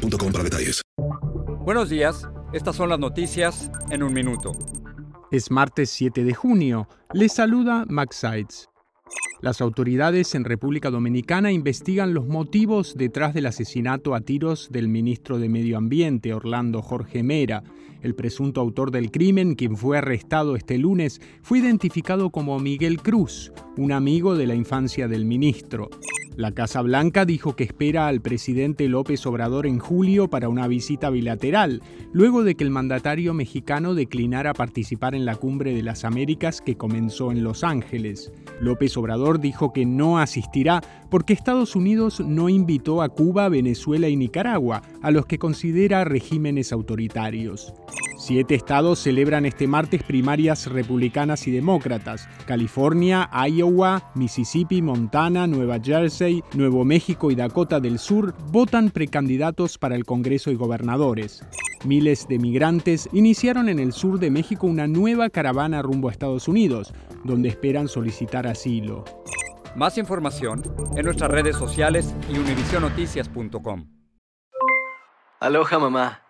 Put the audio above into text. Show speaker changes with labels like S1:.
S1: para detalles.
S2: Buenos días, estas son las noticias en un minuto.
S3: Es martes 7 de junio. Les saluda Max Sides. Las autoridades en República Dominicana investigan los motivos detrás del asesinato a tiros del ministro de Medio Ambiente, Orlando Jorge Mera. El presunto autor del crimen, quien fue arrestado este lunes, fue identificado como Miguel Cruz, un amigo de la infancia del ministro. La Casa Blanca dijo que espera al presidente López Obrador en julio para una visita bilateral, luego de que el mandatario mexicano declinara participar en la Cumbre de las Américas que comenzó en Los Ángeles. López Obrador dijo que no asistirá porque Estados Unidos no invitó a Cuba, Venezuela y Nicaragua, a los que considera regímenes autoritarios. Siete estados celebran este martes primarias republicanas y demócratas. California, Iowa, Mississippi, Montana, Nueva Jersey, Nuevo México y Dakota del Sur votan precandidatos para el Congreso y gobernadores. Miles de migrantes iniciaron en el sur de México una nueva caravana rumbo a Estados Unidos, donde esperan solicitar asilo.
S2: Más información en nuestras redes sociales y univisionoticias.com.
S4: Aloha mamá,